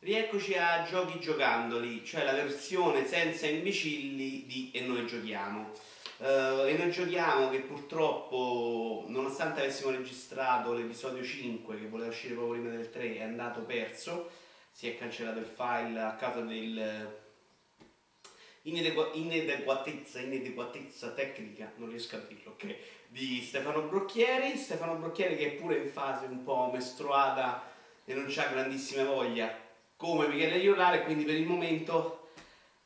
Rieccoci a Giochi Giocandoli, cioè la versione senza imbecilli di E noi giochiamo. Uh, e noi giochiamo che purtroppo, nonostante avessimo registrato l'episodio 5 che voleva uscire proprio prima del 3, è andato perso, si è cancellato il file a causa del inadeguatezza, inadeguatezza tecnica, non riesco a dirlo, ok, di Stefano Brocchieri, Stefano Brocchieri che è pure in fase un po' mestruata e non ha grandissima voglia come Michele Iolare, quindi per il momento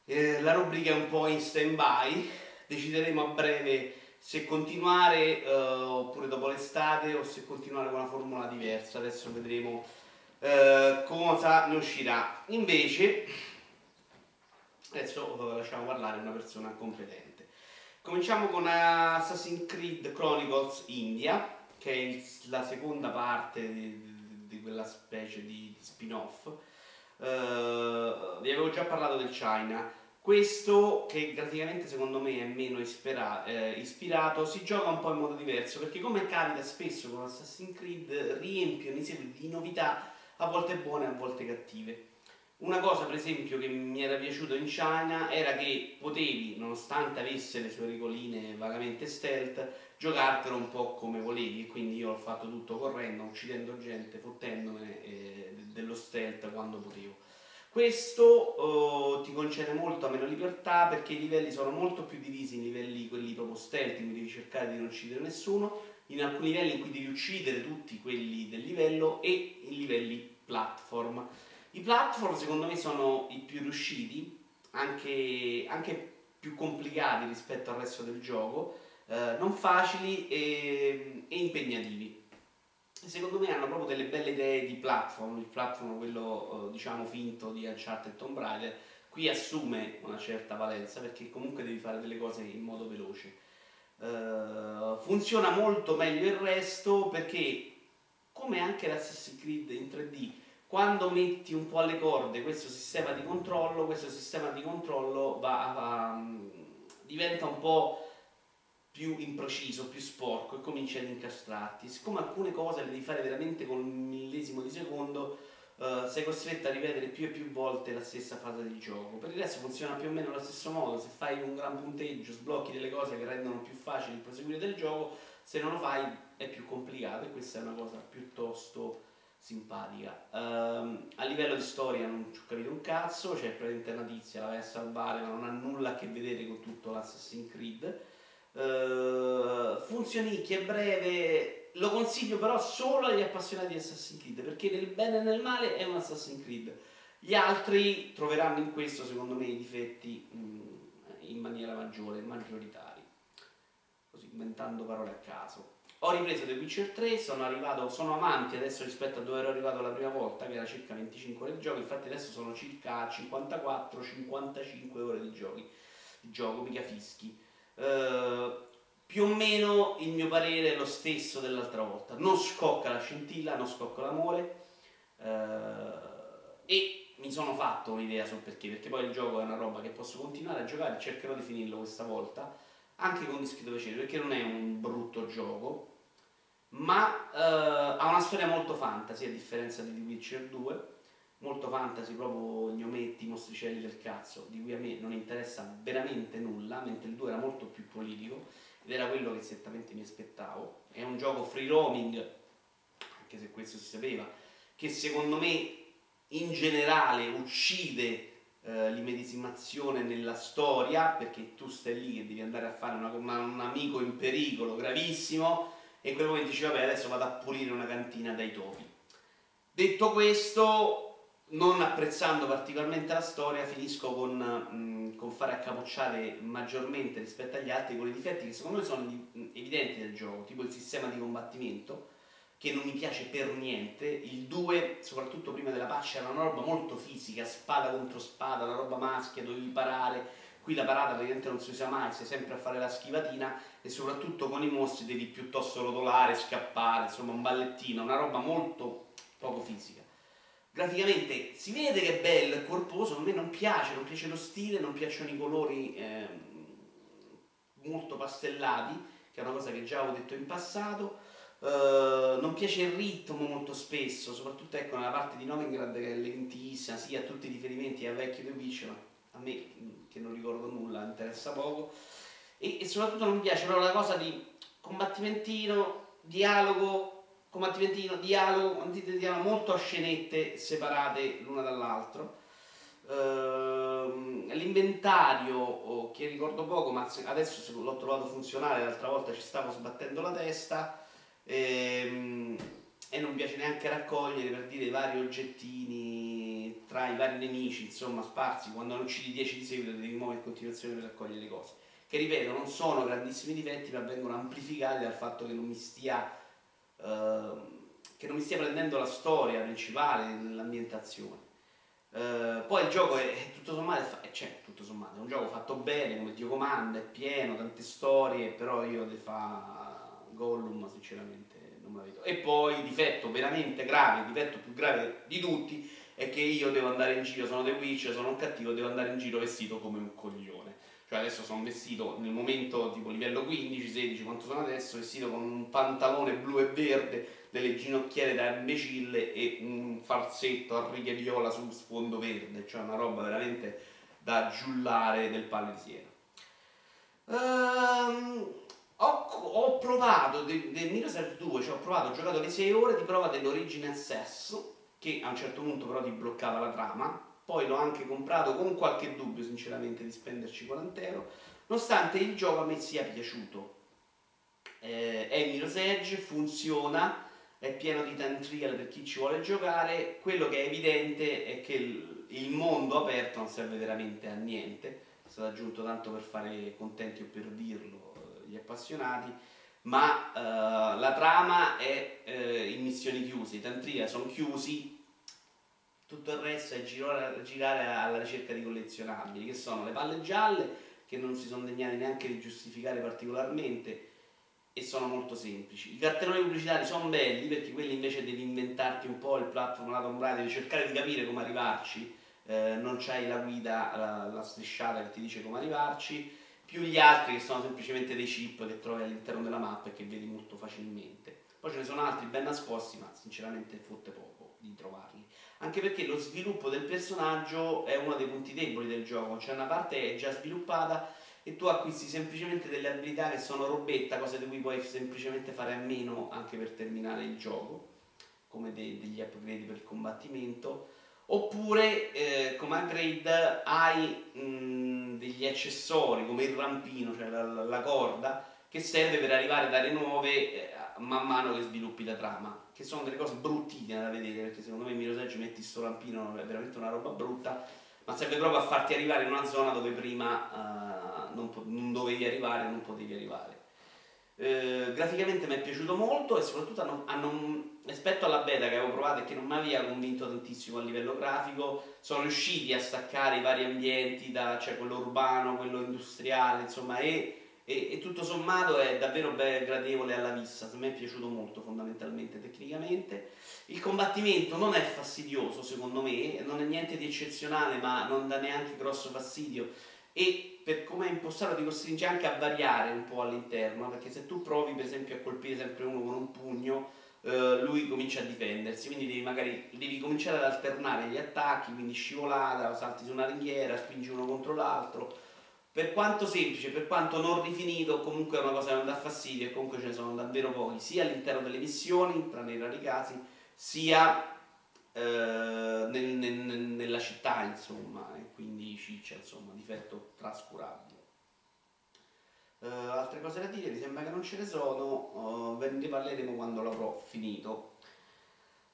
eh, la rubrica è un po' in stand by, decideremo a breve se continuare eh, oppure dopo l'estate o se continuare con una formula diversa, adesso vedremo eh, cosa ne uscirà. Invece, adesso eh, lasciamo parlare una persona competente. Cominciamo con Assassin's Creed Chronicles India, che è la seconda parte di, di quella specie di, di spin-off Uh, vi avevo già parlato del China. Questo, che praticamente secondo me è meno ispira- eh, ispirato, si gioca un po' in modo diverso perché, come capita spesso con Assassin's Creed, riempiono i seguiti di novità, a volte buone, a volte cattive. Una cosa, per esempio, che mi era piaciuto in China era che potevi, nonostante avesse le sue regoline vagamente stealth, giocartelo un po' come volevi. Quindi io ho fatto tutto correndo, uccidendo gente, fottendomene eh, dello stealth quando potevo. Questo uh, ti concede molto meno libertà perché i livelli sono molto più divisi in livelli quelli proprio stealth in cui devi cercare di non uccidere nessuno, in alcuni livelli in cui devi uccidere tutti quelli del livello e in livelli platform. I platform secondo me sono i più riusciti, anche, anche più complicati rispetto al resto del gioco, eh, non facili e, e, impegnativi. Secondo me hanno proprio delle belle idee di platform, il platform quello eh, diciamo finto di Uncharted Tomb Raider, qui assume una certa valenza perché comunque devi fare delle cose in modo veloce. Uh, funziona molto meglio il resto perché come anche l'Assassin's Creed in 3D quando metti un po' alle corde questo sistema di controllo, questo sistema di controllo va, va, mm, diventa un po' più impreciso, più sporco e cominci ad incastrarti. Siccome alcune cose le devi fare veramente con un millesimo di secondo, uh, sei costretto a ripetere più e più volte la stessa fase di gioco. Per il resto funziona più o meno allo stesso modo, se fai un gran punteggio, sblocchi delle cose che rendono più facile il proseguire del gioco, se non lo fai è più complicato e questa è una cosa piuttosto simpatica. Um, a livello di storia non ci ho capito un cazzo, c'è praticamente una tizia, la vai a salvare, ma non ha nulla a che vedere con tutto l'Assassin's Creed. Uh, funzionicchia è breve, lo consiglio però solo agli appassionati di Assassin's Creed, perché nel bene e nel male è un Assassin's Creed. Gli altri troveranno in questo, secondo me, i difetti mh, mm, in maniera maggiore, maggioritari. Così, inventando parole a caso. Ho ripreso The Witcher 3, sono arrivato, sono avanti adesso rispetto a dove ero arrivato la prima volta, che era circa 25 ore di gioco, infatti adesso sono circa 54-55 ore di, giochi, gioco, mica fischi. Uh, più o meno il mio parere è lo stesso dell'altra volta, non scocca la scintilla, non scocca l'amore. Uh, e mi sono fatto un'idea sul perché, perché poi il gioco è una roba che posso continuare a giocare, cercherò di finirlo questa volta, anche con discreto piacere, perché non è un brutto gioco, ma eh, ha una storia molto fantasy a differenza di The Witcher 2 molto fantasy, proprio gnometti, mostricelli del cazzo, di cui a me non interessa veramente nulla, mentre il 2 era molto più politico ed era quello che certamente mi aspettavo. È un gioco free roaming, anche se questo si sapeva, che secondo me in generale uccide eh, l'immedesimazione nella storia, perché tu stai lì e devi andare a fare una, una, un amico in pericolo gravissimo e in quel momento dici vabbè adesso vado a pulire una cantina dai topi. Detto questo, non apprezzando particolarmente la storia, finisco con, mh, mm, con, fare accapocciare maggiormente rispetto agli altri con i difetti che secondo me sono mm, evidenti del gioco, tipo il sistema di combattimento, che non mi piace per niente. Il 2, soprattutto prima della patch, era una roba molto fisica, spada contro spada, una roba maschia, dovevi parare Qui la parata praticamente non si usa mai, sei sempre a fare la schivatina e soprattutto con i mostri devi piuttosto rotolare, scappare, insomma un ballettino, una roba molto poco fisica. Graficamente si vede che è bello, è corposo, a me non piace, non piace lo stile, non piacciono i colori eh, molto pastellati, che è una cosa che già avevo detto in passato. Uh, non piace il ritmo molto spesso, soprattutto ecco, nella parte di Novigrad che è lentissima, sì, ha tutti i riferimenti a vecchio The Witch, ma a me, che non ricordo nulla, interessa poco. E, e soprattutto non mi piace però la cosa di combattimentino, dialogo, combattimentino, dialogo, dialogo molto a scenette separate l'una dall'altro. Uh, l'inventario oh, che ricordo poco, ma adesso l'ho trovato funzionale, l'altra volta ci stavo sbattendo la testa e, ehm, e non piace neanche raccogliere per dire i vari oggettini tra i vari nemici, insomma, sparsi, quando non uccidi 10 di seguito devi muovere in continuazione per raccogliere le cose. Che ripeto, non sono grandissimi difetti, ma vengono amplificati dal fatto che non mi stia, uh, che non mi stia prendendo la storia principale nell'ambientazione. Uh, poi il gioco è, è tutto sommato, è, cioè, tutto sommato, è un gioco fatto bene, come Dio comanda, è pieno, tante storie, però io le fa Gollum sinceramente non me la vedo. E poi difetto veramente grave, difetto più grave di tutti, è che io devo andare in giro, sono The Witch, sono un cattivo, devo andare in giro vestito come un coglione. Cioè adesso sono vestito nel momento tipo livello 15, 16, quanto sono adesso, vestito con un pantalone blu e verde, delle ginocchiere da imbecille e un farsetto a righe viola su sfondo verde, cioè una roba veramente da giullare del Siena. Um, ho, ho provato del, del Mirror's 2, cioè ho provato, ho giocato le 6 ore di prova dell'Origin Access, che a un certo punto però ti bloccava la trama, poi l'ho anche comprato con qualche dubbio sinceramente di spenderci 40 euro, nonostante il gioco a me sia piaciuto. Eh, è Mirror's Edge, funziona, è pieno di time trial per chi ci vuole giocare, quello che è evidente è che il, mondo aperto non serve veramente a niente, è stato aggiunto tanto per fare contenti o per dirlo gli appassionati, ma uh, la trama è uh, in missioni chiuse, i Tantria sono chiusi, tutto il resto è girare, girare alla ricerca di collezionabili, che sono le palle gialle, che non si sono degnati neanche di giustificare particolarmente, e sono molto semplici. I cartelloni pubblicitari sono belli perché quelli invece devi inventarti un po' il platform, la Tomb Raider, devi cercare di capire come arrivarci, eh, non c'hai la guida, la, la, strisciata che ti dice come arrivarci più gli altri che sono semplicemente dei chip che trovi all'interno della mappa e che vedi molto facilmente. Poi ce ne sono altri ben nascosti, ma sinceramente fotte poco di trovarli. Anche perché lo sviluppo del personaggio è uno dei punti deboli del gioco, cioè una parte è già sviluppata e tu acquisti semplicemente delle abilità che sono robetta, cose di cui puoi semplicemente fare a meno anche per terminare il gioco, come de- degli upgrade per il combattimento. Oppure eh, come upgrade hai mh, degli accessori come il rampino, cioè la, la, corda, che serve per arrivare ad aree nuove eh, man mano che sviluppi la trama, che sono delle cose bruttine da vedere, perché secondo me in Mirror's Edge metti sto rampino, è veramente una roba brutta, ma serve proprio a farti arrivare in una zona dove prima uh, non, non dovevi arrivare, non potevi arrivare. Eh, graficamente mi è piaciuto molto e soprattutto hanno, hanno, rispetto alla beta che avevo provato e che non mi aveva convinto tantissimo a livello grafico, sono riusciti a staccare i vari ambienti, da, cioè quello urbano, quello industriale, insomma, e, e, e tutto sommato è davvero gradevole alla vista, a me è piaciuto molto fondamentalmente tecnicamente. Il combattimento non è fastidioso secondo me, non è niente di eccezionale ma non dà neanche grosso fastidio e per come è impostato ti costringe anche a variare un po' all'interno, perché se tu provi per esempio a colpire sempre uno con un pugno, eh, lui comincia a difendersi, quindi devi magari devi cominciare ad alternare gli attacchi, quindi scivolata, salti su una ringhiera, spingi uno contro l'altro. Per quanto semplice, per quanto non rifinito, comunque è una cosa che non dà fastidio e comunque ce ne sono davvero pochi, sia all'interno delle missioni, tranne i rari casi, sia eh, nel, nel, nella città, insomma, e quindi ciccia, insomma, difetto trascurabile. Uh, altre cose da dire, mi sembra che non ce ne sono, uh, ne parleremo quando l'avrò finito.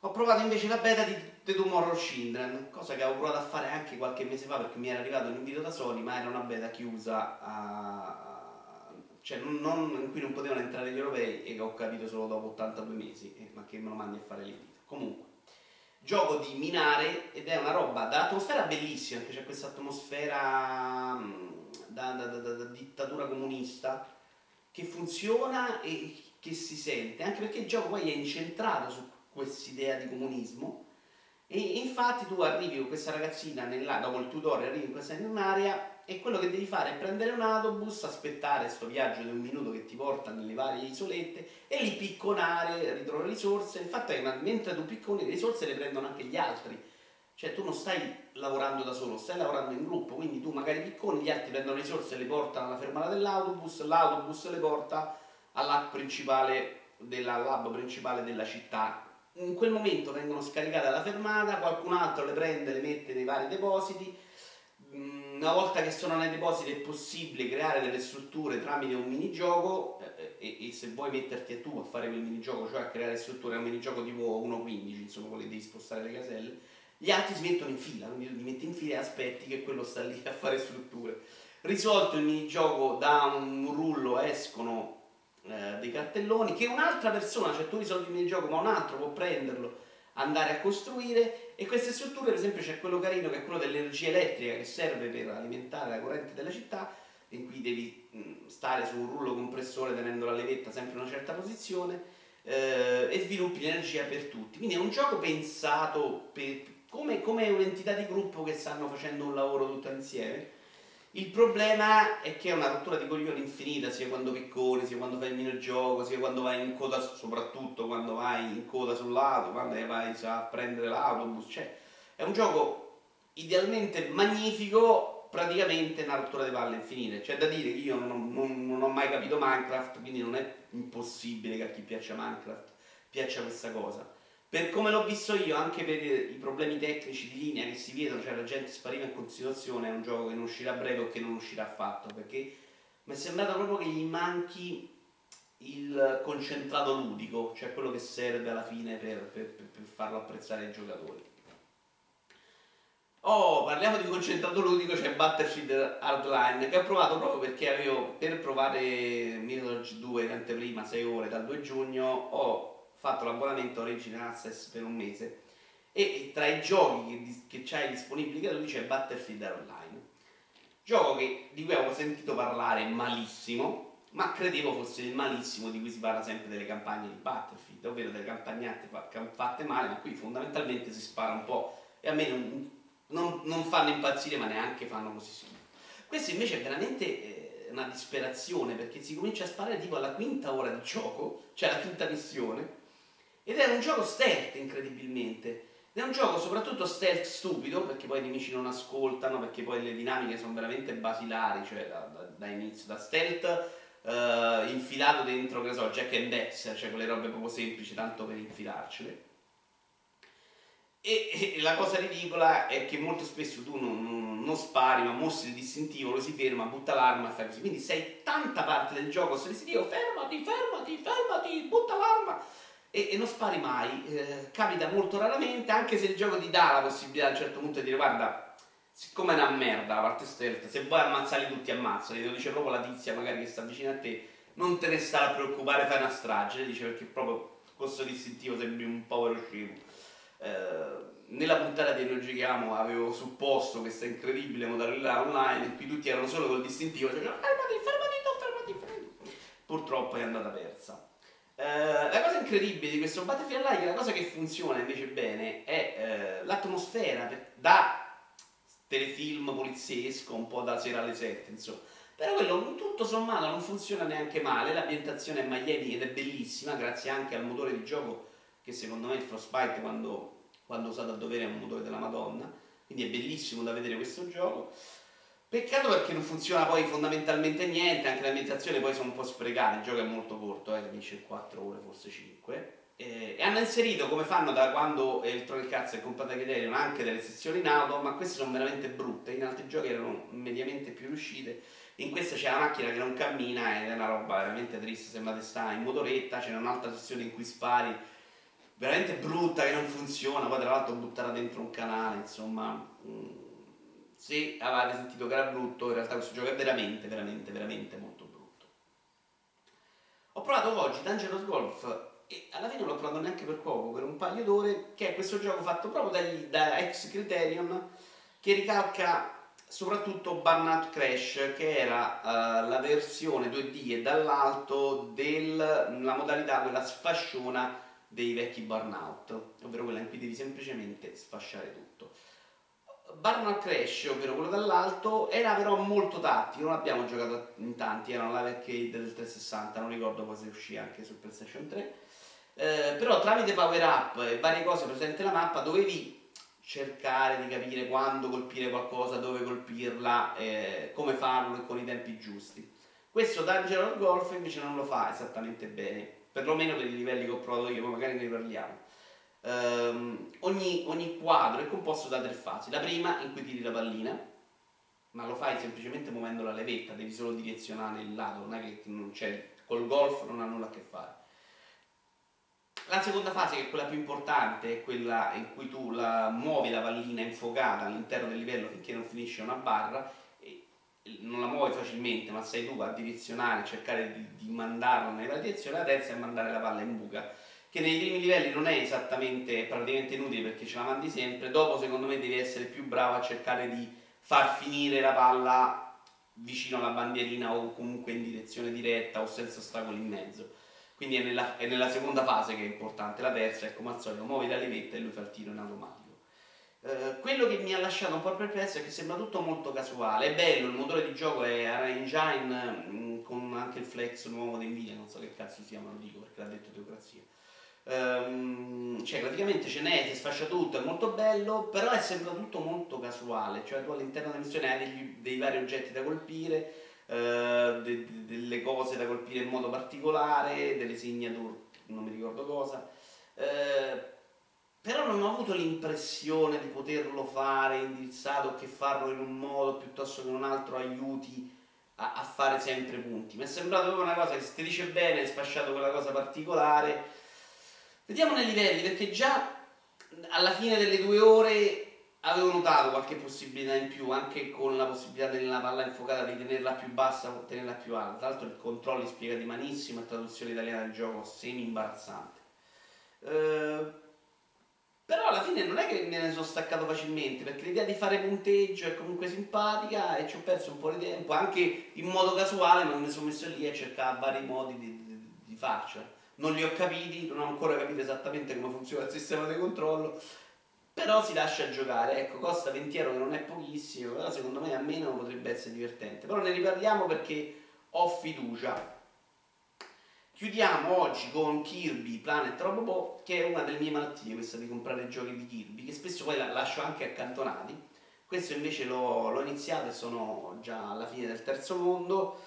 Ho provato invece la beta di The Tomorrow Children, cosa che avevo provato a fare anche qualche mese fa perché mi era arrivato un invito da Sony, ma era una beta chiusa a... cioè non, in cui non potevano entrare gli europei e che ho capito solo dopo 82 mesi, eh, ma che me lo mandi a fare l'invito. Comunque, gioco di minare ed è una roba dall'atmosfera bellissima, perché c'è questa atmosfera mm, da, da, da, da, dittatura comunista che funziona e che si sente, anche perché il gioco poi è incentrato su quest'idea di comunismo e infatti tu arrivi con questa ragazzina nella, dopo il tutorial arrivi questa in un'area e quello che devi fare è prendere un autobus, aspettare questo viaggio di un minuto che ti porta nelle varie isolette e lì picconare, ritrovare risorse. Il fatto è che mentre tu picconi le risorse le prendono anche gli altri. Cioè tu non stai lavorando da solo, stai lavorando in gruppo, quindi tu magari picconi, gli altri prendono risorse e le portano alla fermata dell'autobus, l'autobus le porta all'hub principale, della, all'hub principale della città. In quel momento vengono scaricate alla fermata, qualcun altro le prende, le mette nei vari depositi Mm, una volta che sono nei depositi è possibile creare delle strutture tramite un minigioco eh, e, e, se vuoi metterti a tu a fare quel minigioco, cioè a creare strutture, è un minigioco tipo 1.15, insomma, quelli devi spostare le caselle, gli altri si mettono in fila, quindi ti metti in fila e aspetti che quello sta lì a fare strutture. Risolto il minigioco, da un rullo escono eh, dei cartelloni che un'altra persona, cioè tu risolvi il minigioco, ma un altro può prenderlo andare a costruire. E queste strutture per esempio c'è quello carino che è quello dell'energia elettrica che serve per alimentare la corrente della città in cui devi mh, stare su un rullo compressore tenendo la levetta sempre in una certa posizione eh, e sviluppi l'energia per tutti. Quindi è un gioco pensato per, come, come un'entità di gruppo che stanno facendo un lavoro tutto insieme il problema è che è una rottura di coglioni infinita, sia quando picconi, sia quando fai il minigioco, sia quando vai in coda, soprattutto quando vai in coda sull'auto, quando vai a prendere l'autobus. Cioè, è un gioco idealmente magnifico, praticamente una rottura di palle infinite. C'è da dire che io non, non, non ho mai capito Minecraft, quindi non è impossibile che a chi piaccia Minecraft piaccia questa cosa per come l'ho visto io, anche per i problemi tecnici di linea che si vedono, cioè la gente spariva in considerazione, è un gioco che non uscirà a breve o che non uscirà affatto, perché mi è sembrato proprio che gli manchi il concentrato ludico, cioè quello che serve alla fine per, per, per farlo apprezzare ai giocatori. Oh, parliamo di concentrato ludico, c'è Battlefield Hardline che ho provato proprio perché avevo per provare Mirage 2 in anteprima 6 ore dal 2 giugno ho fatto l'abbonamento Origin Access per un mese. E tra i giochi che, che c'hai disponibili lui c'è Battlefield Online. Gioco che, di cui avevo sentito parlare malissimo ma credevo fosse il malissimo di cui si parla sempre delle campagne di Battlefield ovvero delle campagnate fatte male ma qui fondamentalmente si spara un po' e a me non, non, non fanno impazzire ma neanche fanno così schifo. Questo invece è veramente eh, una disperazione perché si comincia a sparare tipo alla quinta ora di gioco cioè alla quinta missione ed è un gioco stealth incredibilmente. Ed è un gioco soprattutto stealth stupido, perché poi i nemici non ascoltano, perché poi le dinamiche sono veramente basilari, cioè da, da, da inizio, da stealth uh, infilato dentro, che so, Jack and Dexter, cioè quelle robe proprio semplici, tanto per infilarcele. E, e, la cosa ridicola è che molto spesso tu non, non, non, spari, ma mostri il distintivo, lo si ferma, butta l'arma e fai così. Quindi sei tanta parte del gioco, se distintivo, fermati, fermati, fermati, butta l'arma e, e non spari mai, eh, capita molto raramente, anche se il gioco ti dà la possibilità a un certo punto di dire guarda, siccome è una merda la parte stealth, se vuoi ammazzarli tutti ammazzali, lo dice proprio la tizia magari che sta vicino a te, non te ne stare a preoccupare, fai una strage, dice perché proprio questo distintivo sembri un povero scemo. Eh, nella puntata di Noi Giochiamo avevo supposto questa incredibile modalità online in cui tutti erano solo col distintivo, cioè fermati, fermati, fermati, fermati. Purtroppo è andata persa. Eh, la cosa incredibile di questo Battlefield Live, la cosa che funziona invece bene, è uh, l'atmosfera da telefilm poliziesco, un po' da sera alle 7, insomma. Però quello tutto sommato non funziona neanche male, l'ambientazione è Miami ed è bellissima, grazie anche al motore di gioco che secondo me il Frostbite quando, quando usato a dovere è un motore della Madonna, quindi è bellissimo da vedere questo gioco. Peccato perché non funziona poi fondamentalmente niente, anche l'ambientazione poi sono un po' sprecate, il gioco è molto corto, eh, finisce in 4 ore, forse 5. Eh, e hanno inserito, come fanno da quando Electronic è comprata Criterion, anche delle sezioni in auto, ma queste sono veramente brutte, in altri giochi erano mediamente più riuscite. In questa c'è la macchina che non cammina ed è una roba veramente triste, sembra che sta in motoretta, c'è un'altra sezione in cui spari, veramente brutta, che non funziona, poi tra l'altro buttata dentro un canale, insomma... Mh se avete sentito che era brutto, in realtà questo gioco è veramente, veramente, veramente molto brutto. Ho provato oggi Dangerous Golf e alla fine non l'ho provato neanche per poco, per un paio d'ore, che è questo gioco fatto proprio dagli, da ex Criterion, che ricalca soprattutto Burnout Crash, che era uh, la versione 2D e dall'alto della modalità, quella sfasciona dei vecchi Burnout, ovvero quella in cui devi semplicemente sfasciare tutto Barnard Crash, ovvero quello dall'alto, era però molto tattico, non abbiamo giocato in tanti, erano live arcade del 360, non ricordo cosa uscì anche su PlayStation 3. Eh, però tramite power up e varie cose presenti nella mappa dovevi cercare di capire quando colpire qualcosa, dove colpirla, eh, come farlo e con i tempi giusti. Questo Dungeon Golf invece non lo fa esattamente bene, perlomeno per i livelli che ho provato io, ma magari ne parliamo. Um, ogni, ogni, quadro è composto da tre fasi. La prima in cui tiri la pallina, ma lo fai semplicemente muovendo la levetta, devi solo direzionare il lato, non è che non c'è, col golf non ha nulla a che fare. La seconda fase, che è quella più importante, è quella in cui tu la, muovi la pallina infuocata all'interno del livello finché non finisce una barra, e non la muovi facilmente, ma sei tu a direzionare, cercare di, di mandarla nella direzione, la terza è mandare la palla in buca che nei primi livelli non è esattamente praticamente inutile perché ce la mandi sempre, dopo secondo me devi essere più bravo a cercare di far finire la palla vicino alla bandierina o comunque in direzione diretta o senza ostacoli in mezzo. Quindi è nella, è nella seconda fase che è importante, la terza è come al solito muovi la levetta e lui fa il tiro in automatico. Uh, quello che mi ha lasciato un po' perplesso è che sembra tutto molto casuale, è bello, il motore di gioco è Engine mh, mm, con anche il flex nuovo di Nvidia, non so che cazzo sia, ma lo dico perché l'ha detto Teocrazia. Um, cioè praticamente ce n'è, si sfascia tutto, è molto bello, però è sempre tutto molto casuale, cioè tu all'interno della missione hai degli, dei vari oggetti da colpire, uh, de, de, delle cose da colpire in modo particolare, delle signature, non mi ricordo cosa, uh, però non ho avuto l'impressione di poterlo fare indirizzato che farlo in un modo piuttosto che in un altro aiuti a, a fare sempre punti. Mi è sembrato proprio una cosa che se ti dice bene, hai sfasciato quella cosa particolare Vediamo nei livelli, perché già alla fine delle due ore avevo notato qualche possibilità in più, anche con la possibilità della palla infuocata di tenerla più bassa o tenerla più alta. Tra l'altro il controllo spiegati malissimo e traduzione italiana del gioco semi imbarazzante. Eh, però alla fine non è che me ne sono staccato facilmente, perché l'idea di fare punteggio è comunque simpatica e ci ho perso un po' di tempo, anche in modo casuale non mi sono messo lì a cercare vari modi di, di, di farcela non li ho capiti, non ho ancora capito esattamente come funziona il sistema di controllo, però si lascia giocare, ecco, costa 20 euro che non è pochissimo, però secondo me almeno potrebbe essere divertente, però ne riparliamo perché ho fiducia. Chiudiamo oggi con Kirby Planet Robobot, che è una delle mie malattie, questa di comprare giochi di Kirby, che spesso poi lascio anche accantonati. Questo invece l'ho iniziato e sono già alla fine del terzo mondo.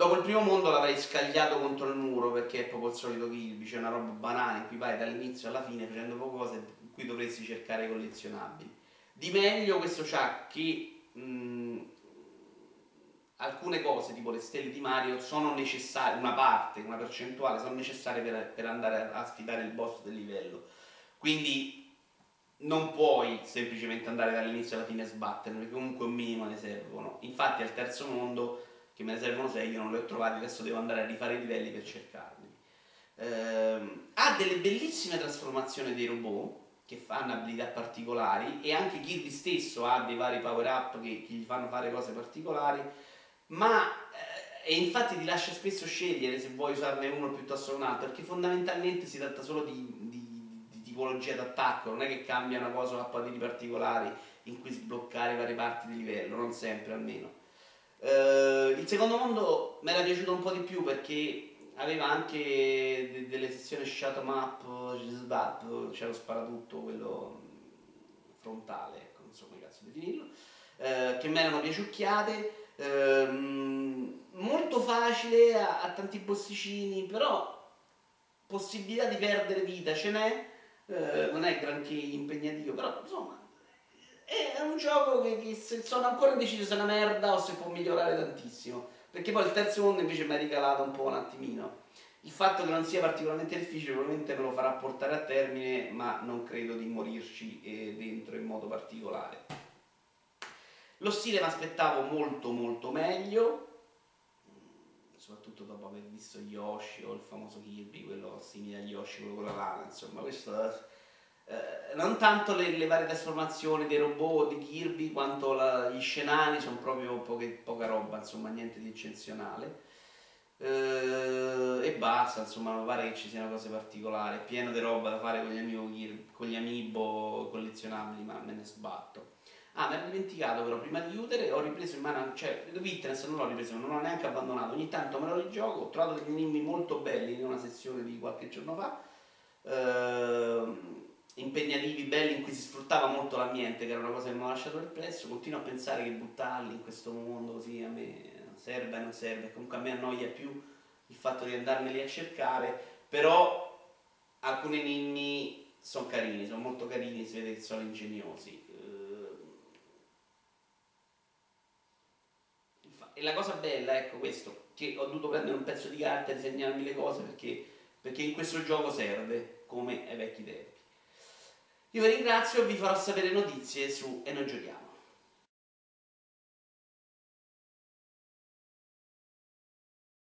Dopo il primo mondo l'avrei scagliato contro il muro perché è proprio il solito Kirby, c'è una roba banale in vai dall'inizio alla fine facendo poche cose in cui dovresti cercare collezionabili. Di meglio questo c'ha che mh, alcune cose tipo le stelle di Mario sono necessarie, una parte, una percentuale, sono necessarie per, per andare a, a sfidare il boss del livello. Quindi non puoi semplicemente andare dall'inizio alla fine a sbattere, perché comunque un minimo ne servono. Infatti al terzo mondo che me ne servono 6, io non li ho trovati, adesso devo andare a rifare i livelli per cercarli. Ehm, ha delle bellissime trasformazioni dei robot che fanno abilità particolari e anche Kirby stesso ha dei vari power up che, che gli fanno fare cose particolari, ma eh, e infatti ti lascia spesso scegliere se vuoi usarne uno piuttosto che un altro, perché fondamentalmente si tratta solo di, di, di tipologia d'attacco, non è che cambia una cosa o a poteri particolari in cui sbloccare varie parti di livello, non sempre almeno. Uh, il secondo mondo mi era piaciuto un po' di più perché aveva anche de- delle sezioni shot map, sbap, c'era sparatutto, quello frontale, ecco, non so come cazzo definirlo, uh, che mi erano piaciucchiate. Uh, molto facile, ha, ha, tanti posticini, però possibilità di perdere vita ce n'è, non è granché impegnativo, però insomma è un gioco che, che sono ancora indeciso se è una merda o se può migliorare tantissimo. Perché poi il terzo mondo invece mi ha ricalato un po' un attimino. Il fatto che non sia particolarmente difficile probabilmente me lo farà portare a termine, ma non credo di morirci eh, dentro in modo particolare. Lo stile mi aspettavo molto molto meglio, soprattutto dopo aver visto Yoshi o il famoso Kirby, quello simile a Yoshi, quello con la lana, insomma, questo eh, non tanto le, le, varie trasformazioni dei robot di Kirby quanto la, gli scenari sono proprio poche, poca roba, insomma niente di eccezionale. Uh, e basta, insomma, non pare che ci siano cose particolari, pieno di roba da fare con gli amiibo, con gli amiibo collezionabili, ma me ne sbatto. Ah, mi ero dimenticato però, prima di chiudere ho ripreso in mano, cioè, Witness non l'ho ripreso, non l'ho neanche abbandonato, ogni tanto me lo rigioco, ho trovato degli enigmi molto belli in una sessione di qualche giorno fa, ehm, impegnativi, belli, in cui si sfruttava molto l'ambiente, che era una cosa che mi ha lasciato perplesso, continuo a pensare che buttarli in questo mondo così a me serve e non serve, comunque a me annoia più il fatto di andarmeli a cercare, però alcuni enigmi sono carini, sono molto carini, si vede che sono ingegnosi. E la cosa bella, ecco questo, che ho dovuto prendere un pezzo di carta e disegnarmi le cose perché, perché in questo gioco serve, come ai vecchi tempi. Io vi ringrazio e vi farò sapere notizie su E noi giochiamo.